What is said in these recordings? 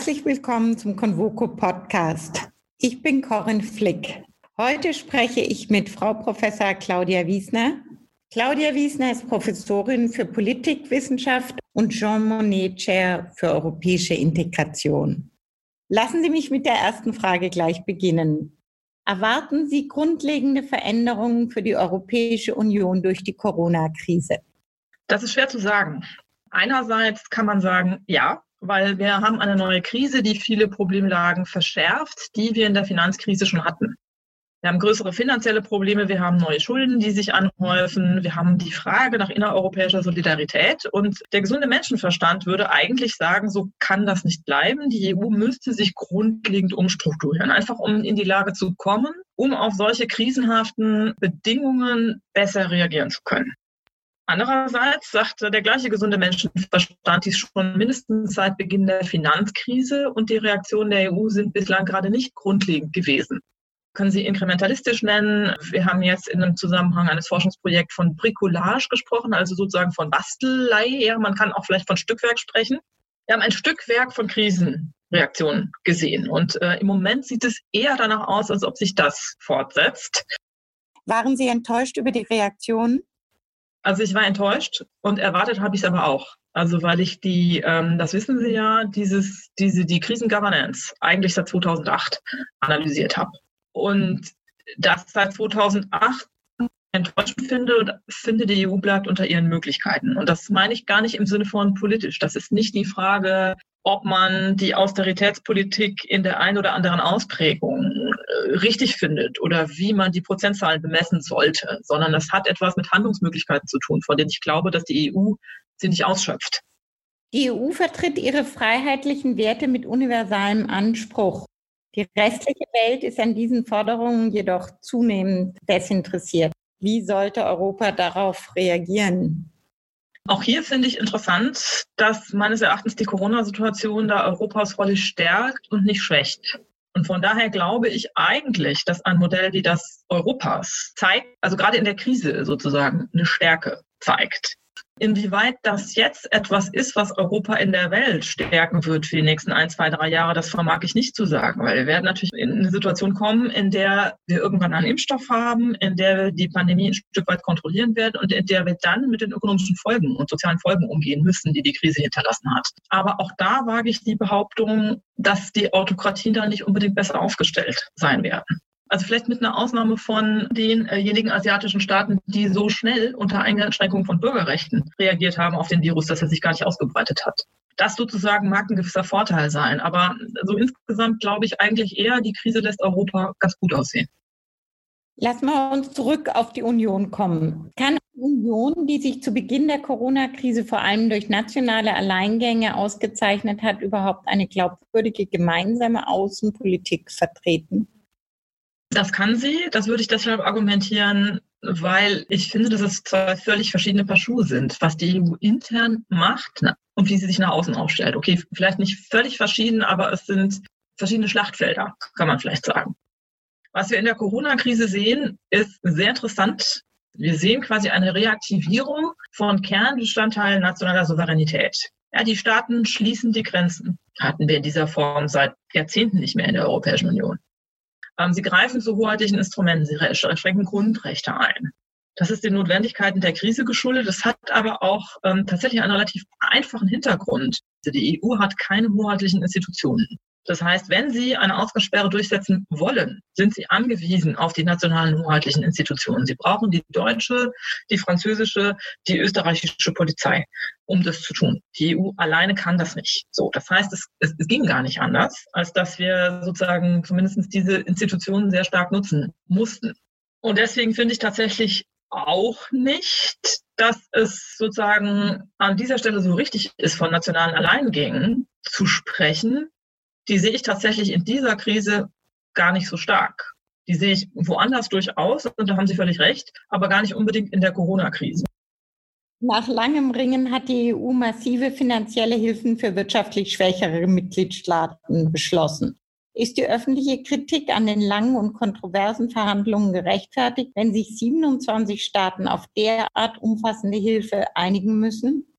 Herzlich willkommen zum Convoco Podcast. Ich bin Corinne Flick. Heute spreche ich mit Frau Professor Claudia Wiesner. Claudia Wiesner ist Professorin für Politikwissenschaft und Jean Monnet Chair für europäische Integration. Lassen Sie mich mit der ersten Frage gleich beginnen. Erwarten Sie grundlegende Veränderungen für die Europäische Union durch die Corona-Krise? Das ist schwer zu sagen. Einerseits kann man sagen, ja, weil wir haben eine neue Krise, die viele Problemlagen verschärft, die wir in der Finanzkrise schon hatten. Wir haben größere finanzielle Probleme, wir haben neue Schulden, die sich anhäufen, wir haben die Frage nach innereuropäischer Solidarität und der gesunde Menschenverstand würde eigentlich sagen, so kann das nicht bleiben. Die EU müsste sich grundlegend umstrukturieren, einfach um in die Lage zu kommen, um auf solche krisenhaften Bedingungen besser reagieren zu können. Andererseits sagte der gleiche gesunde Menschenverstand dies schon mindestens seit Beginn der Finanzkrise und die Reaktionen der EU sind bislang gerade nicht grundlegend gewesen. Können Sie inkrementalistisch nennen. Wir haben jetzt in einem Zusammenhang eines Forschungsprojekts von Bricolage gesprochen, also sozusagen von Bastelei. Ja, man kann auch vielleicht von Stückwerk sprechen. Wir haben ein Stückwerk von Krisenreaktionen gesehen und äh, im Moment sieht es eher danach aus, als ob sich das fortsetzt. Waren Sie enttäuscht über die Reaktion? Also ich war enttäuscht und erwartet habe ich es aber auch. Also weil ich die, ähm, das wissen Sie ja, dieses, diese, die Krisengovernance eigentlich seit 2008 analysiert habe. Und das seit 2008 enttäuschend finde finde, die EU bleibt unter ihren Möglichkeiten. Und das meine ich gar nicht im Sinne von politisch. Das ist nicht die Frage, ob man die Austeritätspolitik in der einen oder anderen Ausprägung richtig findet oder wie man die Prozentzahlen bemessen sollte, sondern das hat etwas mit Handlungsmöglichkeiten zu tun, von denen ich glaube, dass die EU sie nicht ausschöpft. Die EU vertritt ihre freiheitlichen Werte mit universalem Anspruch. Die restliche Welt ist an diesen Forderungen jedoch zunehmend desinteressiert. Wie sollte Europa darauf reagieren? Auch hier finde ich interessant, dass meines Erachtens die Corona-Situation da Europas Rolle stärkt und nicht schwächt. Und von daher glaube ich eigentlich, dass ein Modell wie das Europas zeigt, also gerade in der Krise sozusagen, eine Stärke zeigt. Inwieweit das jetzt etwas ist, was Europa in der Welt stärken wird für die nächsten ein, zwei, drei Jahre, das vermag ich nicht zu sagen, weil wir werden natürlich in eine Situation kommen, in der wir irgendwann einen Impfstoff haben, in der wir die Pandemie ein Stück weit kontrollieren werden und in der wir dann mit den ökonomischen Folgen und sozialen Folgen umgehen müssen, die die Krise hinterlassen hat. Aber auch da wage ich die Behauptung, dass die Autokratien da nicht unbedingt besser aufgestellt sein werden. Also vielleicht mit einer Ausnahme von denjenigen asiatischen Staaten, die so schnell unter Einschränkung von Bürgerrechten reagiert haben auf den Virus, dass er sich gar nicht ausgebreitet hat. Das sozusagen mag ein gewisser Vorteil sein. Aber so insgesamt glaube ich eigentlich eher, die Krise lässt Europa ganz gut aussehen. Lassen wir uns zurück auf die Union kommen. Kann die Union, die sich zu Beginn der Corona-Krise vor allem durch nationale Alleingänge ausgezeichnet hat, überhaupt eine glaubwürdige gemeinsame Außenpolitik vertreten? Das kann sie. Das würde ich deshalb argumentieren, weil ich finde, dass es zwei völlig verschiedene Paar Schuhe sind, was die EU intern macht und wie sie sich nach außen aufstellt. Okay, vielleicht nicht völlig verschieden, aber es sind verschiedene Schlachtfelder, kann man vielleicht sagen. Was wir in der Corona-Krise sehen, ist sehr interessant. Wir sehen quasi eine Reaktivierung von Kernbestandteilen nationaler Souveränität. Ja, die Staaten schließen die Grenzen. Hatten wir in dieser Form seit Jahrzehnten nicht mehr in der Europäischen Union. Ähm, sie greifen zu hoheitlichen Instrumenten, sie schränken Grundrechte ein. Das ist den Notwendigkeiten der Krise geschuldet. Das hat aber auch ähm, tatsächlich einen relativ einfachen Hintergrund. Die EU hat keine hoheitlichen Institutionen. Das heißt, wenn Sie eine Ausgangssperre durchsetzen wollen, sind Sie angewiesen auf die nationalen hoheitlichen Institutionen. Sie brauchen die deutsche, die französische, die österreichische Polizei, um das zu tun. Die EU alleine kann das nicht. So, das heißt, es, es, es ging gar nicht anders, als dass wir sozusagen zumindest diese Institutionen sehr stark nutzen mussten. Und deswegen finde ich tatsächlich auch nicht, dass es sozusagen an dieser Stelle so richtig ist, von nationalen Alleingängen zu sprechen, die sehe ich tatsächlich in dieser Krise gar nicht so stark. Die sehe ich woanders durchaus, und da haben Sie völlig recht, aber gar nicht unbedingt in der Corona-Krise. Nach langem Ringen hat die EU massive finanzielle Hilfen für wirtschaftlich schwächere Mitgliedstaaten beschlossen. Ist die öffentliche Kritik an den langen und kontroversen Verhandlungen gerechtfertigt, wenn sich 27 Staaten auf derart umfassende Hilfe einigen müssen?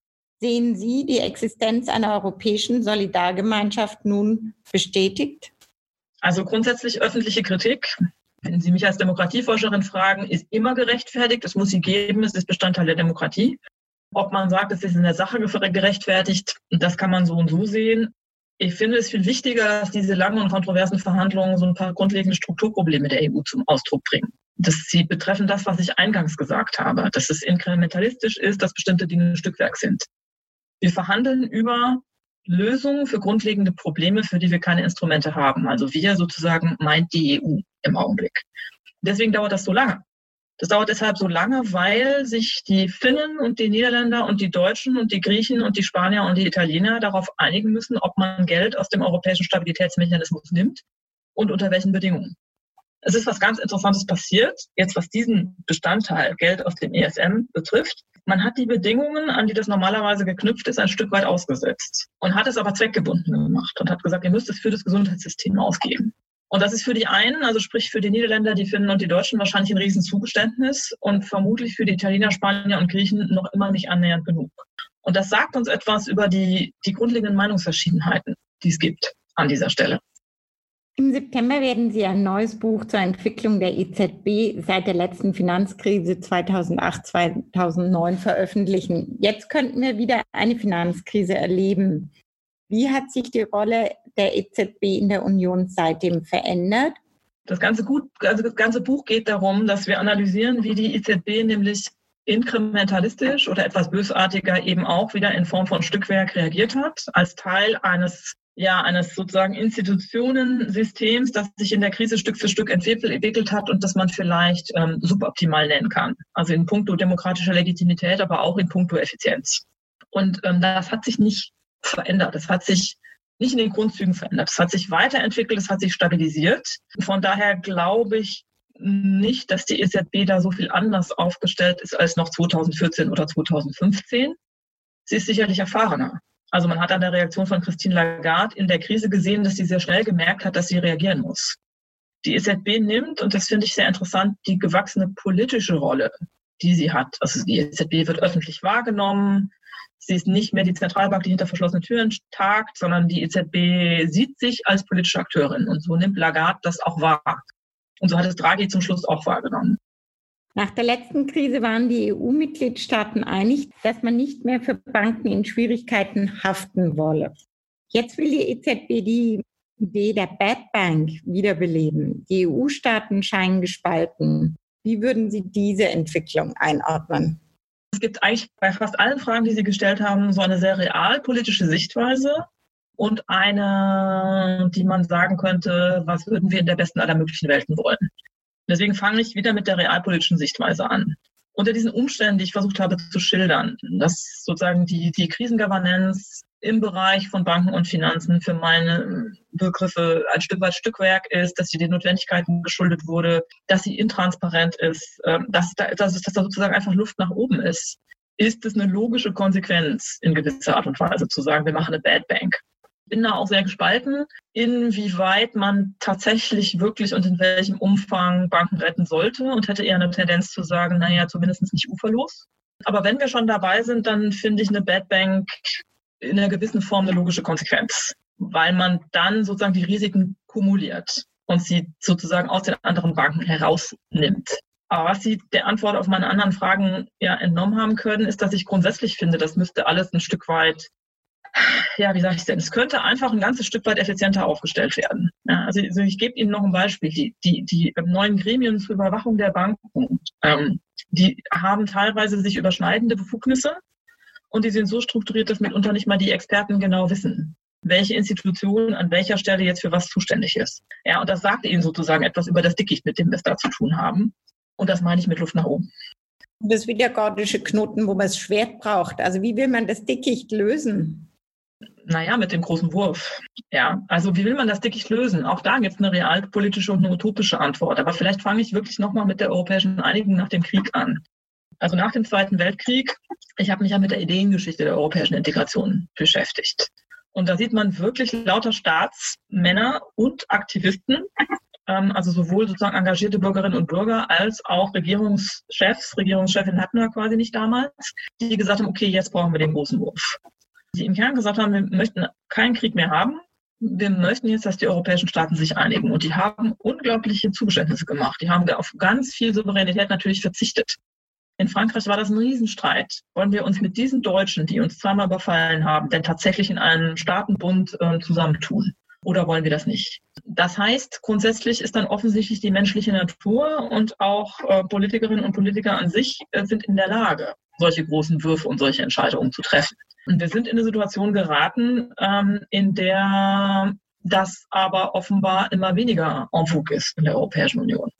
Sehen Sie die Existenz einer europäischen Solidargemeinschaft nun bestätigt? Also grundsätzlich öffentliche Kritik, wenn Sie mich als Demokratieforscherin fragen, ist immer gerechtfertigt. Es muss sie geben, es ist Bestandteil der Demokratie. Ob man sagt, es ist in der Sache gerechtfertigt, das kann man so und so sehen. Ich finde es viel wichtiger, dass diese langen und kontroversen Verhandlungen so ein paar grundlegende Strukturprobleme der EU zum Ausdruck bringen. Dass sie betreffen das, was ich eingangs gesagt habe, dass es inkrementalistisch ist, dass bestimmte Dinge ein Stückwerk sind. Wir verhandeln über Lösungen für grundlegende Probleme, für die wir keine Instrumente haben. Also wir sozusagen meint die EU im Augenblick. Deswegen dauert das so lange. Das dauert deshalb so lange, weil sich die Finnen und die Niederländer und die Deutschen und die Griechen und die Spanier und die Italiener darauf einigen müssen, ob man Geld aus dem europäischen Stabilitätsmechanismus nimmt und unter welchen Bedingungen. Es ist was ganz Interessantes passiert, jetzt was diesen Bestandteil Geld aus dem ESM betrifft. Man hat die Bedingungen, an die das normalerweise geknüpft ist, ein Stück weit ausgesetzt und hat es aber zweckgebunden gemacht und hat gesagt, ihr müsst es für das Gesundheitssystem ausgeben. Und das ist für die einen, also sprich für die Niederländer, die Finnen und die Deutschen wahrscheinlich ein Riesenzugeständnis und vermutlich für die Italiener, Spanier und Griechen noch immer nicht annähernd genug. Und das sagt uns etwas über die, die grundlegenden Meinungsverschiedenheiten, die es gibt an dieser Stelle. Im September werden Sie ein neues Buch zur Entwicklung der EZB seit der letzten Finanzkrise 2008-2009 veröffentlichen. Jetzt könnten wir wieder eine Finanzkrise erleben. Wie hat sich die Rolle der EZB in der Union seitdem verändert? Das ganze, gut, also das ganze Buch geht darum, dass wir analysieren, wie die EZB nämlich inkrementalistisch oder etwas bösartiger eben auch wieder in Form von Stückwerk reagiert hat, als Teil eines ja, eines sozusagen Institutionensystems, das sich in der Krise Stück für Stück entwickelt hat und das man vielleicht ähm, suboptimal nennen kann. Also in puncto demokratischer Legitimität, aber auch in puncto Effizienz. Und ähm, das hat sich nicht verändert. Das hat sich nicht in den Grundzügen verändert. Es hat sich weiterentwickelt, es hat sich stabilisiert. Von daher glaube ich nicht, dass die EZB da so viel anders aufgestellt ist als noch 2014 oder 2015. Sie ist sicherlich erfahrener. Also man hat an der Reaktion von Christine Lagarde in der Krise gesehen, dass sie sehr schnell gemerkt hat, dass sie reagieren muss. Die EZB nimmt, und das finde ich sehr interessant, die gewachsene politische Rolle, die sie hat. Also die EZB wird öffentlich wahrgenommen, Sie ist nicht mehr die Zentralbank, die hinter verschlossenen Türen tagt, sondern die EZB sieht sich als politische Akteurin. Und so nimmt Lagarde das auch wahr. Und so hat es Draghi zum Schluss auch wahrgenommen. Nach der letzten Krise waren die EU-Mitgliedstaaten einig, dass man nicht mehr für Banken in Schwierigkeiten haften wolle. Jetzt will die EZB die Idee der Bad Bank wiederbeleben. Die EU-Staaten scheinen gespalten. Wie würden Sie diese Entwicklung einordnen? Es gibt eigentlich bei fast allen Fragen, die Sie gestellt haben, so eine sehr realpolitische Sichtweise und eine, die man sagen könnte, was würden wir in der besten aller möglichen Welten wollen. Deswegen fange ich wieder mit der realpolitischen Sichtweise an. Unter diesen Umständen, die ich versucht habe zu schildern, dass sozusagen die, die Krisengovernance im Bereich von Banken und Finanzen für meine Begriffe ein Stück weit Stückwerk ist, dass sie den Notwendigkeiten geschuldet wurde, dass sie intransparent ist, ähm, dass da, dass, dass da sozusagen einfach Luft nach oben ist. Ist es eine logische Konsequenz in gewisser Art und Weise zu sagen, wir machen eine Bad Bank? Bin da auch sehr gespalten, inwieweit man tatsächlich wirklich und in welchem Umfang Banken retten sollte und hätte eher eine Tendenz zu sagen, naja, zumindest nicht uferlos. Aber wenn wir schon dabei sind, dann finde ich eine Bad Bank in einer gewissen Form eine logische Konsequenz, weil man dann sozusagen die Risiken kumuliert und sie sozusagen aus den anderen Banken herausnimmt. Aber was Sie der Antwort auf meine anderen Fragen ja entnommen haben können, ist, dass ich grundsätzlich finde, das müsste alles ein Stück weit, ja, wie sage ich denn, es könnte einfach ein ganzes Stück weit effizienter aufgestellt werden. Ja, also, also ich gebe Ihnen noch ein Beispiel. Die, die, die neuen Gremien zur Überwachung der Banken, ähm, die haben teilweise sich überschneidende Befugnisse und die sind so strukturiert, dass mitunter nicht mal die Experten genau wissen, welche Institution an welcher Stelle jetzt für was zuständig ist. Ja, und das sagt ihnen sozusagen etwas über das Dickicht, mit dem wir es da zu tun haben. Und das meine ich mit Luft nach oben. Das wiedergordische Knoten, wo man das Schwert braucht. Also wie will man das Dickicht lösen? Naja, mit dem großen Wurf. Ja, also wie will man das Dickicht lösen? Auch da gibt es eine realpolitische und eine utopische Antwort. Aber vielleicht fange ich wirklich nochmal mit der europäischen Einigung nach dem Krieg an. Also nach dem Zweiten Weltkrieg, ich habe mich ja mit der Ideengeschichte der europäischen Integration beschäftigt. Und da sieht man wirklich lauter Staatsmänner und Aktivisten ähm, also sowohl sozusagen engagierte Bürgerinnen und Bürger als auch Regierungschefs, Regierungschefin hatten wir quasi nicht damals, die gesagt haben, okay, jetzt brauchen wir den großen Wurf. Die im Kern gesagt haben, wir möchten keinen Krieg mehr haben. Wir möchten jetzt, dass die europäischen Staaten sich einigen. Und die haben unglaubliche Zugeständnisse gemacht. Die haben auf ganz viel Souveränität natürlich verzichtet. In Frankreich war das ein Riesenstreit. Wollen wir uns mit diesen Deutschen, die uns zweimal überfallen haben, denn tatsächlich in einem Staatenbund äh, zusammentun? Oder wollen wir das nicht? Das heißt, grundsätzlich ist dann offensichtlich die menschliche Natur und auch äh, Politikerinnen und Politiker an sich äh, sind in der Lage, solche großen Würfe und solche Entscheidungen zu treffen. Und wir sind in eine Situation geraten, ähm, in der das aber offenbar immer weniger en vogue ist in der Europäischen Union.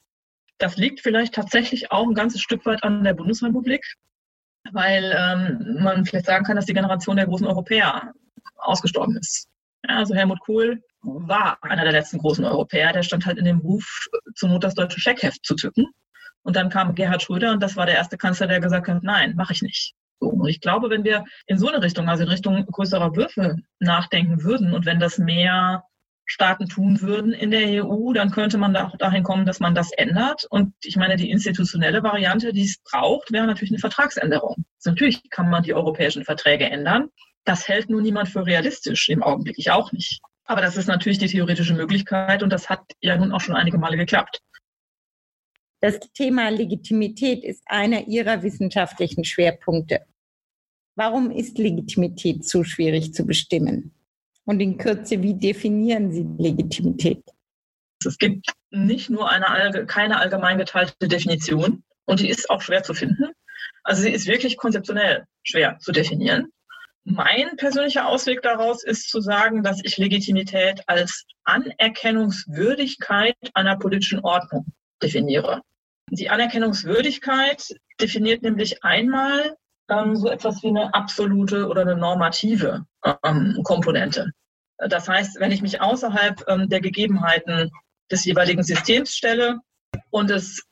Das liegt vielleicht tatsächlich auch ein ganzes Stück weit an der Bundesrepublik, weil ähm, man vielleicht sagen kann, dass die Generation der großen Europäer ausgestorben ist. Ja, also Helmut Kohl war einer der letzten großen Europäer, der stand halt in dem Ruf, zur Not das deutsche Scheckheft zu zücken. Und dann kam Gerhard Schröder und das war der erste Kanzler, der gesagt hat, nein, mache ich nicht. Und ich glaube, wenn wir in so eine Richtung, also in Richtung größerer Würfe nachdenken würden und wenn das mehr Staaten tun würden in der EU, dann könnte man auch dahin kommen, dass man das ändert. Und ich meine, die institutionelle Variante, die es braucht, wäre natürlich eine Vertragsänderung. Also natürlich kann man die europäischen Verträge ändern. Das hält nur niemand für realistisch im Augenblick, ich auch nicht. Aber das ist natürlich die theoretische Möglichkeit und das hat ja nun auch schon einige Male geklappt. Das Thema Legitimität ist einer Ihrer wissenschaftlichen Schwerpunkte. Warum ist Legitimität so schwierig zu bestimmen? Und in Kürze, wie definieren Sie Legitimität? Es gibt nicht nur eine, keine allgemein geteilte Definition und die ist auch schwer zu finden. Also sie ist wirklich konzeptionell schwer zu definieren. Mein persönlicher Ausweg daraus ist zu sagen, dass ich Legitimität als Anerkennungswürdigkeit einer politischen Ordnung definiere. Die Anerkennungswürdigkeit definiert nämlich einmal ähm, so etwas wie eine absolute oder eine normative ähm, Komponente. Das heißt, wenn ich mich außerhalb ähm, der Gegebenheiten des jeweiligen Systems stelle und es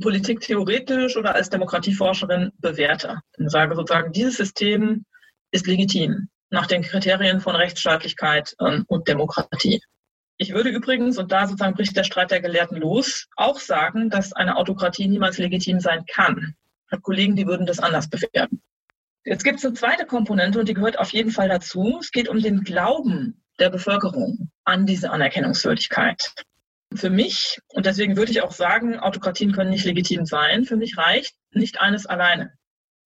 politiktheoretisch oder als Demokratieforscherin bewerte und sage sozusagen, dieses System ist legitim nach den Kriterien von Rechtsstaatlichkeit ähm, und Demokratie. Ich würde übrigens, und da sozusagen bricht der Streit der Gelehrten los, auch sagen, dass eine Autokratie niemals legitim sein kann. Habe Kollegen, die würden das anders bewerten. Jetzt gibt es eine zweite Komponente und die gehört auf jeden Fall dazu. Es geht um den Glauben der Bevölkerung an diese Anerkennungswürdigkeit. Für mich, und deswegen würde ich auch sagen, Autokratien können nicht legitim sein, für mich reicht nicht eines alleine.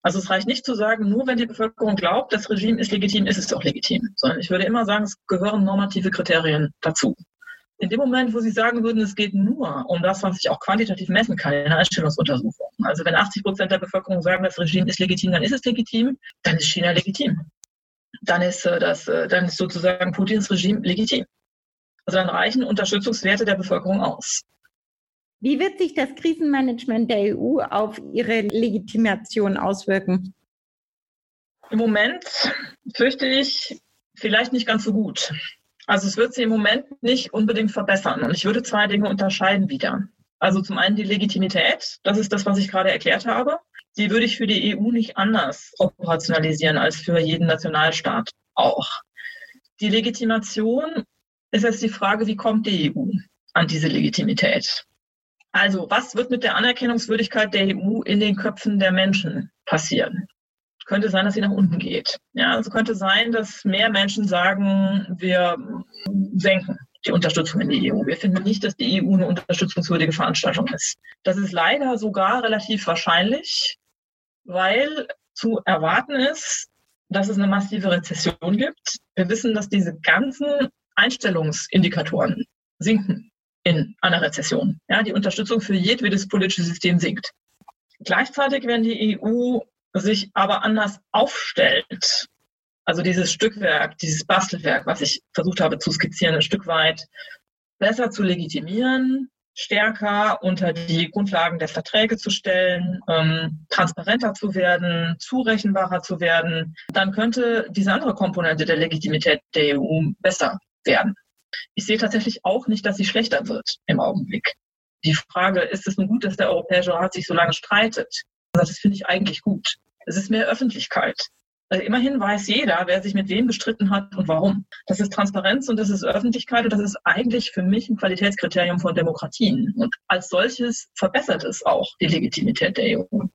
Also es reicht nicht zu sagen, nur wenn die Bevölkerung glaubt, das Regime ist legitim, ist es auch legitim, sondern ich würde immer sagen, es gehören normative Kriterien dazu. In dem Moment, wo Sie sagen würden, es geht nur um das, was ich auch quantitativ messen kann in einer Einstellungsuntersuchung. Also wenn 80 Prozent der Bevölkerung sagen, das Regime ist legitim, dann ist es legitim, dann ist China legitim. Dann ist äh, das, äh, dann ist sozusagen Putins Regime legitim. Also dann reichen Unterstützungswerte der Bevölkerung aus. Wie wird sich das Krisenmanagement der EU auf ihre Legitimation auswirken? Im Moment fürchte ich vielleicht nicht ganz so gut. Also es wird sie im Moment nicht unbedingt verbessern. Und ich würde zwei Dinge unterscheiden wieder. Also zum einen die Legitimität, das ist das, was ich gerade erklärt habe. Die würde ich für die EU nicht anders operationalisieren als für jeden Nationalstaat auch. Die Legitimation ist jetzt die Frage, wie kommt die EU an diese Legitimität? Also, was wird mit der Anerkennungswürdigkeit der EU in den Köpfen der Menschen passieren? Könnte sein, dass sie nach unten geht. Ja, also könnte sein, dass mehr Menschen sagen, wir senken die Unterstützung in die EU. Wir finden nicht, dass die EU eine unterstützungswürdige Veranstaltung ist. Das ist leider sogar relativ wahrscheinlich, weil zu erwarten ist, dass es eine massive Rezession gibt. Wir wissen, dass diese ganzen Einstellungsindikatoren sinken in einer Rezession. Ja, die Unterstützung für jedwedes politische System sinkt. Gleichzeitig, wenn die EU sich aber anders aufstellt, also dieses Stückwerk, dieses Bastelwerk, was ich versucht habe zu skizzieren, ein Stück weit besser zu legitimieren, stärker unter die Grundlagen der Verträge zu stellen, ähm, transparenter zu werden, zurechenbarer zu werden, dann könnte diese andere Komponente der Legitimität der EU besser werden. Ich sehe tatsächlich auch nicht, dass sie schlechter wird im Augenblick. Die Frage, ist es nun gut, dass der Europäische Rat sich so lange streitet? Das finde ich eigentlich gut. Es ist mehr Öffentlichkeit. Also immerhin weiß jeder, wer sich mit wem gestritten hat und warum. Das ist Transparenz und das ist Öffentlichkeit und das ist eigentlich für mich ein Qualitätskriterium von Demokratien. Und als solches verbessert es auch die Legitimität der EU.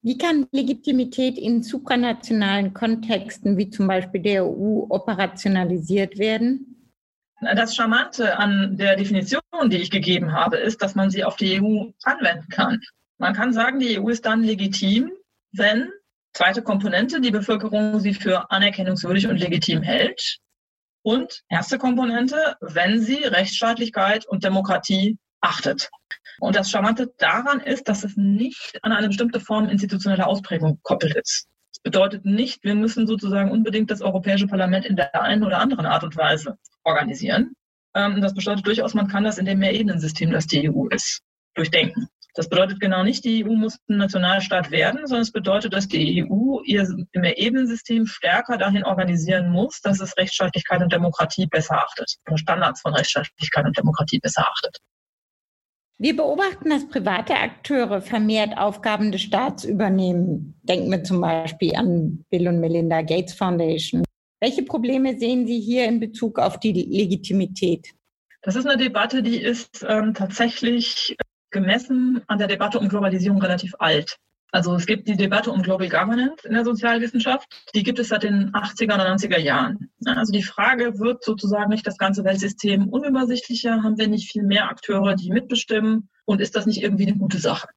Wie kann Legitimität in supranationalen Kontexten wie zum Beispiel der EU operationalisiert werden? Das Charmante an der Definition, die ich gegeben habe, ist, dass man sie auf die EU anwenden kann. Man kann sagen, die EU ist dann legitim, wenn Zweite Komponente, die Bevölkerung sie für anerkennungswürdig und legitim hält. Und erste Komponente, wenn sie Rechtsstaatlichkeit und Demokratie achtet. Und das Charmante daran ist, dass es nicht an eine bestimmte Form institutioneller Ausprägung gekoppelt ist. Das bedeutet nicht, wir müssen sozusagen unbedingt das Europäische Parlament in der einen oder anderen Art und Weise organisieren. Ähm, das bedeutet durchaus, man kann das in dem Mehrebenensystem, das die EU ist, durchdenken. Das bedeutet genau nicht, die EU muss ein Nationalstaat werden, sondern es bedeutet, dass die EU ihr Ebenensystem stärker dahin organisieren muss, dass es Rechtsstaatlichkeit und Demokratie besser achtet, Standards von Rechtsstaatlichkeit und Demokratie besser achtet. Wir beobachten, dass private Akteure vermehrt Aufgaben des Staats übernehmen. Denken wir zum Beispiel an Bill und Melinda Gates Foundation. Welche Probleme sehen Sie hier in Bezug auf die Legitimität? Das ist eine Debatte, die ist ähm, tatsächlich gemessen an der Debatte um Globalisierung relativ alt. Also es gibt die Debatte um Global Governance in der Sozialwissenschaft, die gibt es seit den 80er oder 90er Jahren. Also die Frage wird sozusagen nicht das ganze Weltsystem unübersichtlicher, haben wir nicht viel mehr Akteure, die mitbestimmen und ist das nicht irgendwie eine gute Sache?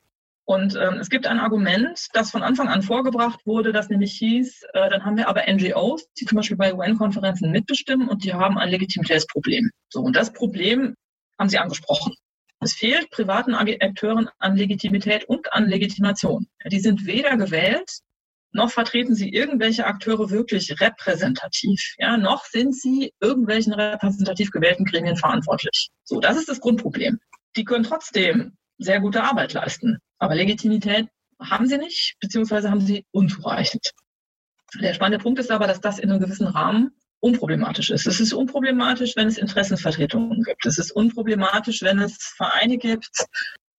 Und ähm, es gibt ein Argument, das von Anfang an vorgebracht wurde, das nämlich hieß, äh, dann haben wir aber NGOs, die zum Beispiel bei UN-Konferenzen mitbestimmen und die haben ein Legitimitätsproblem. So, und das Problem haben Sie angesprochen. Es fehlt privaten Akteuren an Legitimität und an Legitimation. Die sind weder gewählt, noch vertreten sie irgendwelche Akteure wirklich repräsentativ. Ja, noch sind sie irgendwelchen repräsentativ gewählten Gremien verantwortlich. So, das ist das Grundproblem. Die können trotzdem sehr gute Arbeit leisten. Aber Legitimität haben sie nicht, beziehungsweise haben sie unzureichend. Der spannende Punkt ist aber, dass das in einem gewissen Rahmen unproblematisch ist. Es ist unproblematisch, wenn es Interessenvertretungen gibt. Es ist unproblematisch, wenn es Vereine gibt.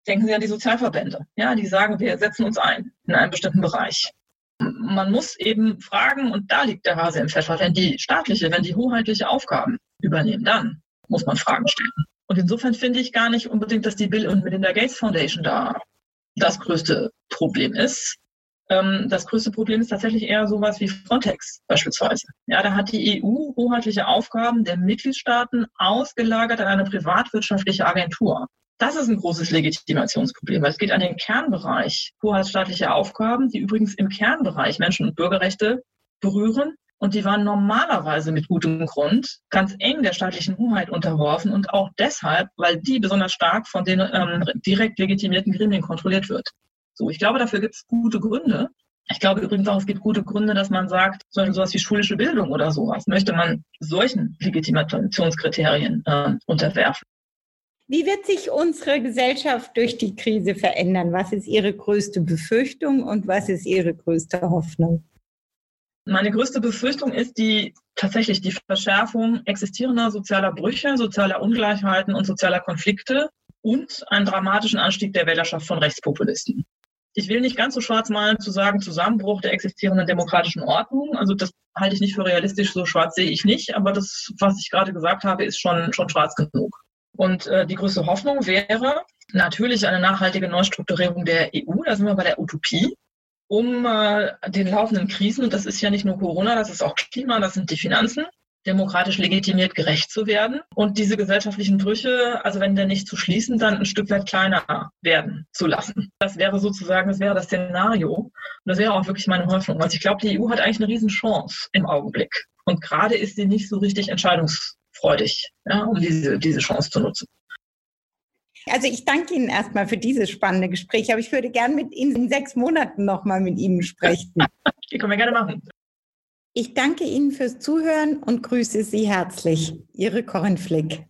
Denken Sie an die Sozialverbände. Ja, die sagen, wir setzen uns ein in einem bestimmten Bereich. Man muss eben fragen, und da liegt der Hase im Pfeffer, wenn die staatliche, wenn die hoheitliche Aufgaben übernehmen, dann muss man Fragen stellen. Und insofern finde ich gar nicht unbedingt, dass die Bill und Melinda Gates Foundation da das größte Problem ist, das größte Problem ist tatsächlich eher sowas wie Frontex beispielsweise. Ja, da hat die EU hoheitliche Aufgaben der Mitgliedstaaten ausgelagert an eine privatwirtschaftliche Agentur. Das ist ein großes Legitimationsproblem, weil es geht an den Kernbereich hoheitsstaatlicher Aufgaben, die übrigens im Kernbereich Menschen- und Bürgerrechte berühren. Und die waren normalerweise mit gutem Grund ganz eng der staatlichen Hoheit unterworfen und auch deshalb, weil die besonders stark von den ähm, direkt legitimierten Gremien kontrolliert wird. So, ich glaube, dafür gibt es gute Gründe. Ich glaube übrigens auch, es gibt gute Gründe, dass man sagt, so etwas wie schulische Bildung oder sowas möchte man solchen Legitimationskriterien äh, unterwerfen. Wie wird sich unsere Gesellschaft durch die Krise verändern? Was ist Ihre größte Befürchtung und was ist Ihre größte Hoffnung? Meine größte Befürchtung ist die tatsächlich die Verschärfung existierender sozialer Brüche, sozialer Ungleichheiten und sozialer Konflikte und einen dramatischen Anstieg der Wählerschaft von Rechtspopulisten ich will nicht ganz so schwarz malen zu sagen, Zusammenbruch der existierenden demokratischen Ordnung. Also das halte ich nicht für realistisch, so schwarz sehe ich nicht. Aber das, was ich gerade gesagt habe, ist schon, schon schwarz genug. Und äh, die größte Hoffnung wäre natürlich eine nachhaltige Neustrukturierung der EU. Da sind wir bei der Utopie um äh, den laufenden Krisen, und das ist ja nicht nur Corona, das ist auch Klima, das sind die Finanzen, demokratisch legitimiert gerecht zu werden und diese gesellschaftlichen Brüche, also wenn der nicht zu schließen, dann ein Stück weit kleiner werden zu lassen. Das wäre sozusagen, das wäre das Szenario. Und das wäre auch wirklich meine Hoffnung. Also ich glaube, die EU hat eigentlich eine Riesenchance im Augenblick. Und gerade ist sie nicht so richtig entscheidungsfreudig, ja, um diese, diese Chance zu nutzen. Also ich danke Ihnen erstmal für dieses spannende Gespräch, aber ich würde gerne mit Ihnen in sechs Monaten nochmal mit Ihnen sprechen. Die können wir gerne machen. Ich danke Ihnen fürs Zuhören und grüße Sie herzlich. Ihre Corinne Flick.